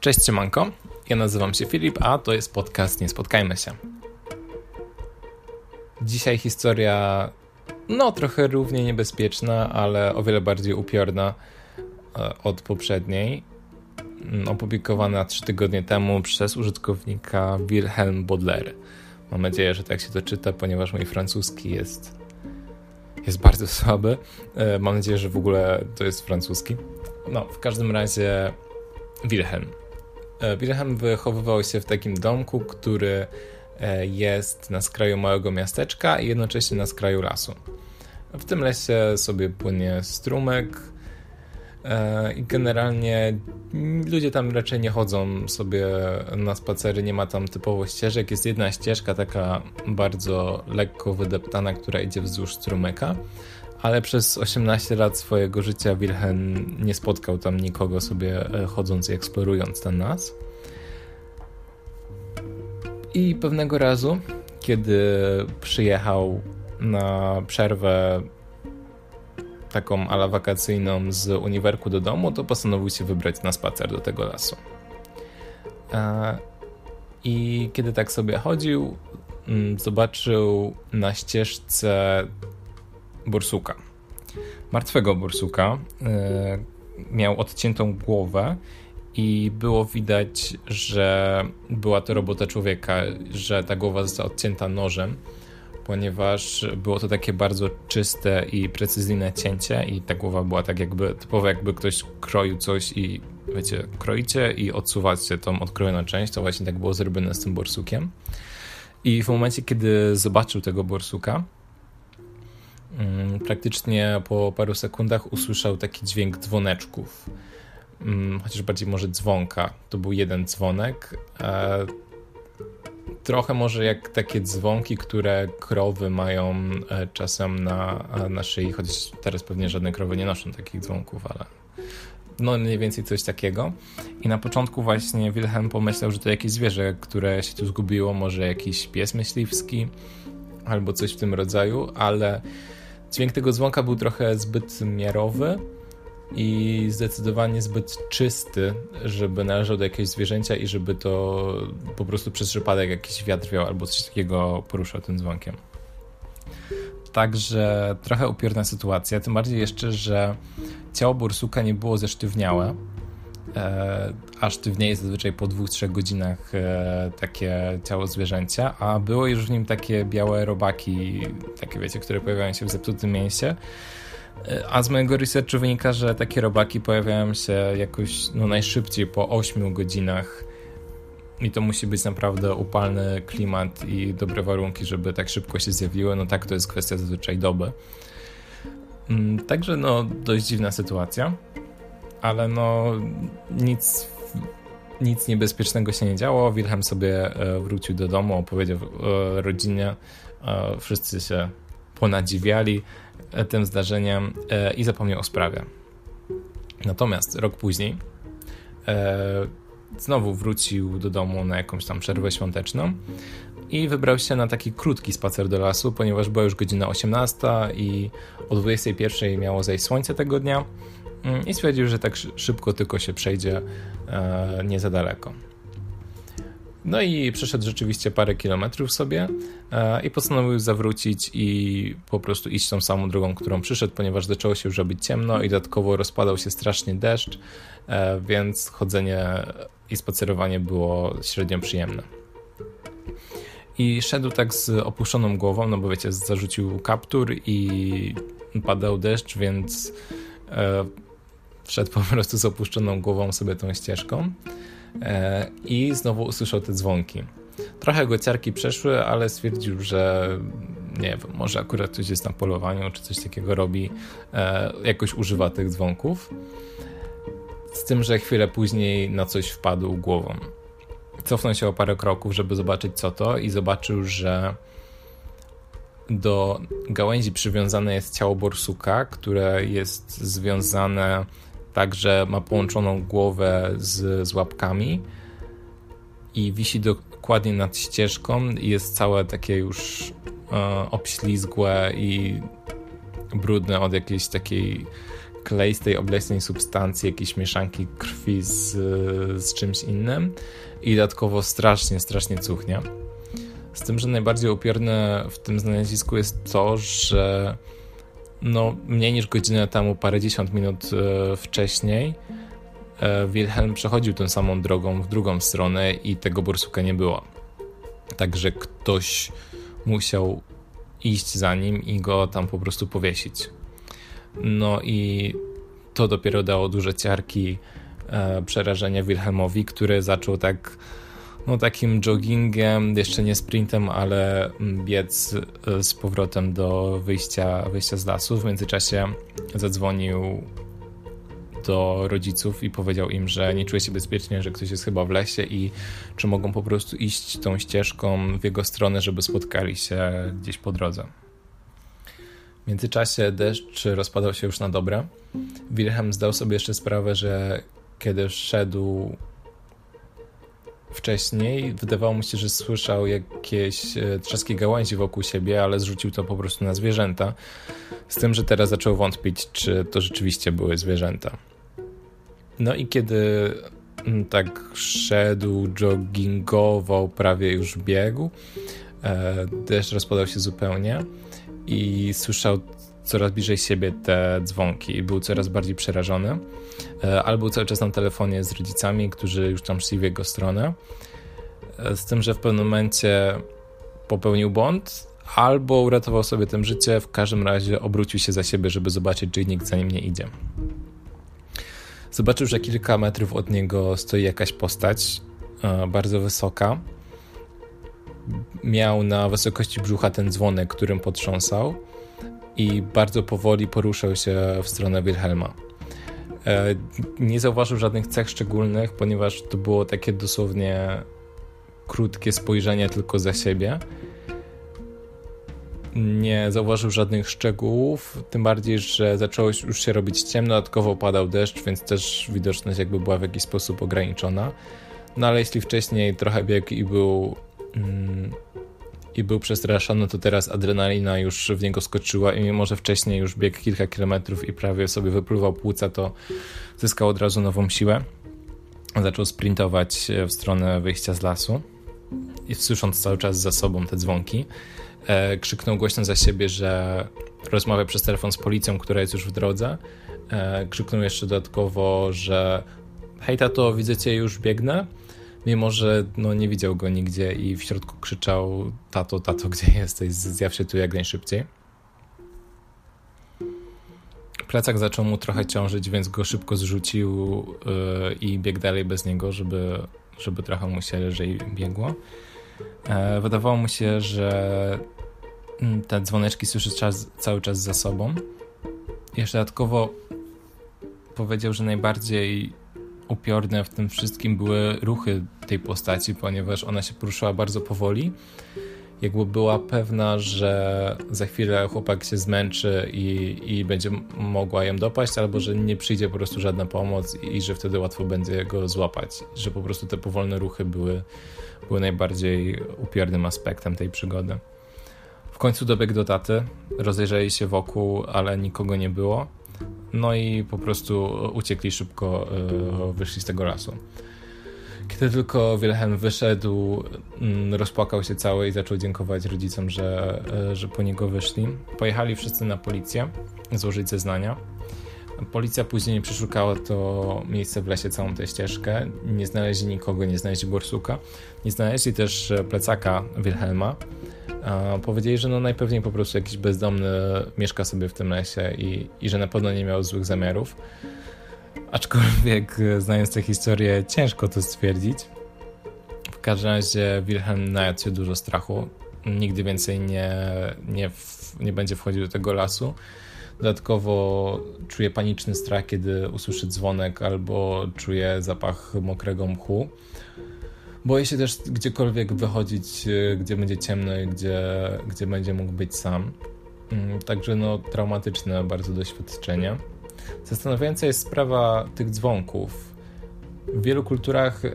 Cześć Siemanko, ja nazywam się Filip, a to jest podcast Nie Spotkajmy się. Dzisiaj historia, no trochę równie niebezpieczna, ale o wiele bardziej upiorna e, od poprzedniej. Mm, opublikowana trzy tygodnie temu przez użytkownika Wilhelm Baudelaire. Mam nadzieję, że tak się to czyta, ponieważ mój francuski jest, jest bardzo słaby. E, mam nadzieję, że w ogóle to jest francuski. No, w każdym razie Wilhelm. E, Wilhelm wychowywał się w takim domku, który e, jest na skraju małego miasteczka i jednocześnie na skraju lasu. W tym lesie sobie płynie strumyk e, i generalnie ludzie tam raczej nie chodzą sobie na spacery, nie ma tam typowo ścieżek. Jest jedna ścieżka taka bardzo lekko wydeptana, która idzie wzdłuż strumyka ale przez 18 lat swojego życia Wilhelm nie spotkał tam nikogo sobie e, chodząc i eksplorując ten las. I pewnego razu, kiedy przyjechał na przerwę taką ala wakacyjną z uniwerku do domu, to postanowił się wybrać na spacer do tego lasu. E, I kiedy tak sobie chodził, mm, zobaczył na ścieżce borsuka. Martwego borsuka. E, miał odciętą głowę i było widać, że była to robota człowieka, że ta głowa została odcięta nożem, ponieważ było to takie bardzo czyste i precyzyjne cięcie i ta głowa była tak jakby, typowo jakby ktoś kroił coś i wiecie, kroicie i odsuwacie tą odkrojoną część, to właśnie tak było zrobione z tym borsukiem. I w momencie, kiedy zobaczył tego borsuka, praktycznie po paru sekundach usłyszał taki dźwięk dzwoneczków. Mm, chociaż bardziej może dzwonka. To był jeden dzwonek. E, trochę może jak takie dzwonki, które krowy mają e, czasem na, na szyi, chociaż teraz pewnie żadne krowy nie noszą takich dzwonków, ale no mniej więcej coś takiego. I na początku właśnie Wilhelm pomyślał, że to jakieś zwierzę, które się tu zgubiło, może jakiś pies myśliwski albo coś w tym rodzaju, ale Dźwięk tego dzwonka był trochę zbyt miarowy i zdecydowanie zbyt czysty, żeby należał do jakiegoś zwierzęcia i żeby to po prostu przez przypadek jakiś wiatr wiał albo coś takiego poruszał tym dzwonkiem. Także trochę upiorna sytuacja, tym bardziej jeszcze, że ciało bursuka nie było zesztywniałe, e, a sztywnieje zazwyczaj po dwóch, trzech godzinach e, takie ciało zwierzęcia, a było już w nim takie białe robaki, takie wiecie, które pojawiają się w zepsutym mięsie. E, a z mojego researchu wynika, że takie robaki pojawiają się jakoś no, najszybciej po 8 godzinach. I to musi być naprawdę upalny klimat i dobre warunki, żeby tak szybko się zjawiły. No tak, to jest kwestia zazwyczaj doby. Mm, także no, dość dziwna sytuacja, ale no nic nic niebezpiecznego się nie działo. Wilhelm sobie e, wrócił do domu, opowiedział e, rodzinie. E, wszyscy się ponadziwiali tym zdarzeniem i zapomniał o sprawie. Natomiast rok później znowu wrócił do domu na jakąś tam przerwę świąteczną i wybrał się na taki krótki spacer do lasu, ponieważ była już godzina 18 i o 21 miało zejść słońce tego dnia. Mm, i stwierdził, że tak szybko tylko się przejdzie e, nie za daleko. No i przeszedł rzeczywiście parę kilometrów sobie e, i postanowił zawrócić i po prostu iść tą samą drogą, którą przyszedł, ponieważ zaczęło się już robić ciemno i dodatkowo rozpadał się strasznie deszcz, e, więc chodzenie i spacerowanie było średnio przyjemne. I szedł tak z opuszczoną głową, no bo wiecie, zarzucił kaptur i padał deszcz, więc Szedł po prostu z opuszczoną głową sobie tą ścieżką e, i znowu usłyszał te dzwonki. Trochę go ciarki przeszły, ale stwierdził, że nie wiem, może akurat ktoś jest na polowaniu, czy coś takiego robi, e, jakoś używa tych dzwonków. Z tym, że chwilę później na coś wpadł głową. Cofnął się o parę kroków, żeby zobaczyć co to i zobaczył, że do gałęzi przywiązane jest ciało borsuka, które jest związane Także ma połączoną głowę z, z łapkami i wisi dokładnie nad ścieżką. I jest całe takie już e, obślizgłe i brudne od jakiejś takiej kleistej, obleśnej substancji, jakiejś mieszanki krwi z, z czymś innym i dodatkowo strasznie, strasznie cuchnie. Z tym, że najbardziej upiorne w tym znalezisku jest to, że no, mniej niż godzinę temu, parędziesiąt minut e, wcześniej, e, Wilhelm przechodził tą samą drogą w drugą stronę i tego borsuka nie było. Także ktoś musiał iść za nim i go tam po prostu powiesić. No i to dopiero dało duże ciarki e, przerażenia Wilhelmowi, który zaczął tak no takim joggingiem, jeszcze nie sprintem, ale biec e, z powrotem do wyjścia, wyjścia z lasu. W międzyczasie zadzwonił do rodziców i powiedział im, że nie czuje się bezpiecznie, że ktoś jest chyba w lesie i czy mogą po prostu iść tą ścieżką w jego stronę, żeby spotkali się gdzieś po drodze. Międzyczasie deszcz rozpadał się już na dobre. Wilhelm zdał sobie jeszcze sprawę, że kiedy szedł wcześniej, wydawało mu się, że słyszał jakieś e, trzaski gałęzi wokół siebie, ale zrzucił to po prostu na zwierzęta. Z tym, że teraz zaczął wątpić, czy to rzeczywiście były zwierzęta. No i kiedy mm, tak szedł, joggingował, prawie już biegł, e, deszcz rozpadał się zupełnie i słyszał coraz bliżej siebie te dzwonki i był coraz bardziej przerażony. E, albo cały czas na telefonie z rodzicami, którzy już tam szli w jego stronę. E, z tym, że w pewnym momencie popełnił błąd, albo uratował sobie tym życie, w każdym razie obrócił się za siebie, żeby zobaczyć, czy nikt za nim nie idzie. Zobaczył, że kilka metrów od niego stoi jakaś postać, e, bardzo wysoka. Miał na wysokości brzucha ten dzwonek, którym potrząsał i bardzo powoli poruszał się w stronę Wilhelma. E, nie zauważył żadnych cech szczególnych, ponieważ to było takie dosłownie krótkie spojrzenie tylko za siebie. Nie zauważył żadnych szczegółów, tym bardziej, że zaczęło już się robić ciemno, dodatkowo padał deszcz, więc też widoczność jakby była w jakiś sposób ograniczona. No ale jeśli wcześniej trochę biegł i był i był przestraszony, to teraz adrenalina już w niego skoczyła i mimo, że wcześniej już biegł kilka kilometrów i prawie sobie wypluwał płuca, to zyskał od razu nową siłę. Zaczął sprintować w stronę wyjścia z lasu i słysząc cały czas za sobą te dzwonki, e, krzyknął głośno za siebie, że rozmawia przez telefon z policją, która jest już w drodze. E, krzyknął jeszcze dodatkowo, że hej tato, widzę cię, już biegnę mimo że no, nie widział go nigdzie i w środku krzyczał tato, tato, gdzie jesteś, zjaw się tu jak najszybciej. Plecak zaczął mu trochę ciążyć, więc go szybko zrzucił yy, i biegł dalej bez niego, żeby, żeby trochę mu się lżej biegło. E, wydawało mu się, że mm, te dzwoneczki słyszy czas, cały czas za sobą. Jeszcze dodatkowo powiedział, że najbardziej upiorne w tym wszystkim były ruchy tej postaci, ponieważ ona się poruszała bardzo powoli. Jakby była pewna, że za chwilę chłopak się zmęczy i, i będzie mogła ją dopaść, albo że nie przyjdzie po prostu żadna pomoc i że wtedy łatwo będzie go złapać. Że po prostu te powolne ruchy były, były najbardziej upiornym aspektem tej przygody. W końcu dobiegł do taty, rozejrzeli się wokół, ale nikogo nie było no i po prostu uciekli szybko, e, wyszli z tego lasu. Kiedy tylko Wilhelm wyszedł, mm, rozpłakał się cały i zaczął dziękować rodzicom, że, e, że po niego wyszli. Pojechali wszyscy na policję złożyć zeznania. Policja później przeszukała to miejsce w lesie, całą tę ścieżkę. Nie znaleźli nikogo, nie znaleźli borsuka. Nie znaleźli też plecaka Wilhelma. Powiedzieli, że no najpewniej po prostu jakiś bezdomny mieszka sobie w tym lesie i, i że na pewno nie miał złych zamiarów. Aczkolwiek znając tę historię ciężko to stwierdzić. W każdym razie Wilhelm najadł się dużo strachu. Nigdy więcej nie, nie, w, nie będzie wchodził do tego lasu. Dodatkowo czuje paniczny strach, kiedy usłyszy dzwonek albo czuje zapach mokrego mchu. Boję się też gdziekolwiek wychodzić, e, gdzie będzie ciemno i gdzie, gdzie będzie mógł być sam. Mm, także no, traumatyczne bardzo doświadczenie. Zastanawiająca jest sprawa tych dzwonków. W wielu kulturach e,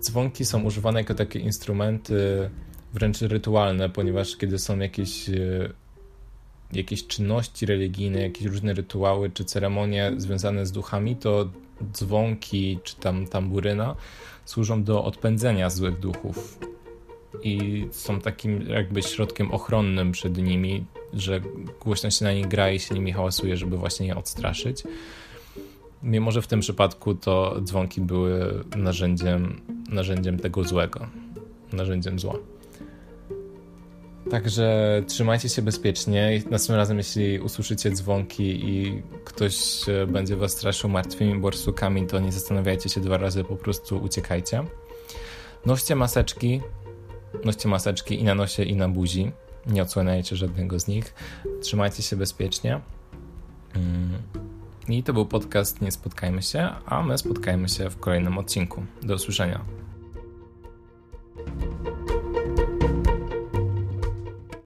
dzwonki są używane jako takie instrumenty wręcz rytualne, ponieważ kiedy są jakieś e, jakieś czynności religijne, jakieś różne rytuały czy ceremonie związane z duchami, to dzwonki czy tam tamburyna służą do odpędzenia złych duchów i są takim jakby środkiem ochronnym przed nimi, że głośno się na nich gra i się nimi hałasuje, żeby właśnie je odstraszyć. Mimo, że w tym przypadku to dzwonki były narzędziem, narzędziem tego złego, narzędziem zła. Także trzymajcie się bezpiecznie. Następnym razem, jeśli usłyszycie dzwonki i ktoś będzie was straszył martwymi borsukami, to nie zastanawiajcie się dwa razy, po prostu uciekajcie. Noście maseczki, noście maseczki i na nosie, i na buzi. Nie odsłaniajcie żadnego z nich. Trzymajcie się bezpiecznie. Mm. I to był podcast Nie Spotkajmy się, a my spotkajmy się w kolejnym odcinku. Do usłyszenia.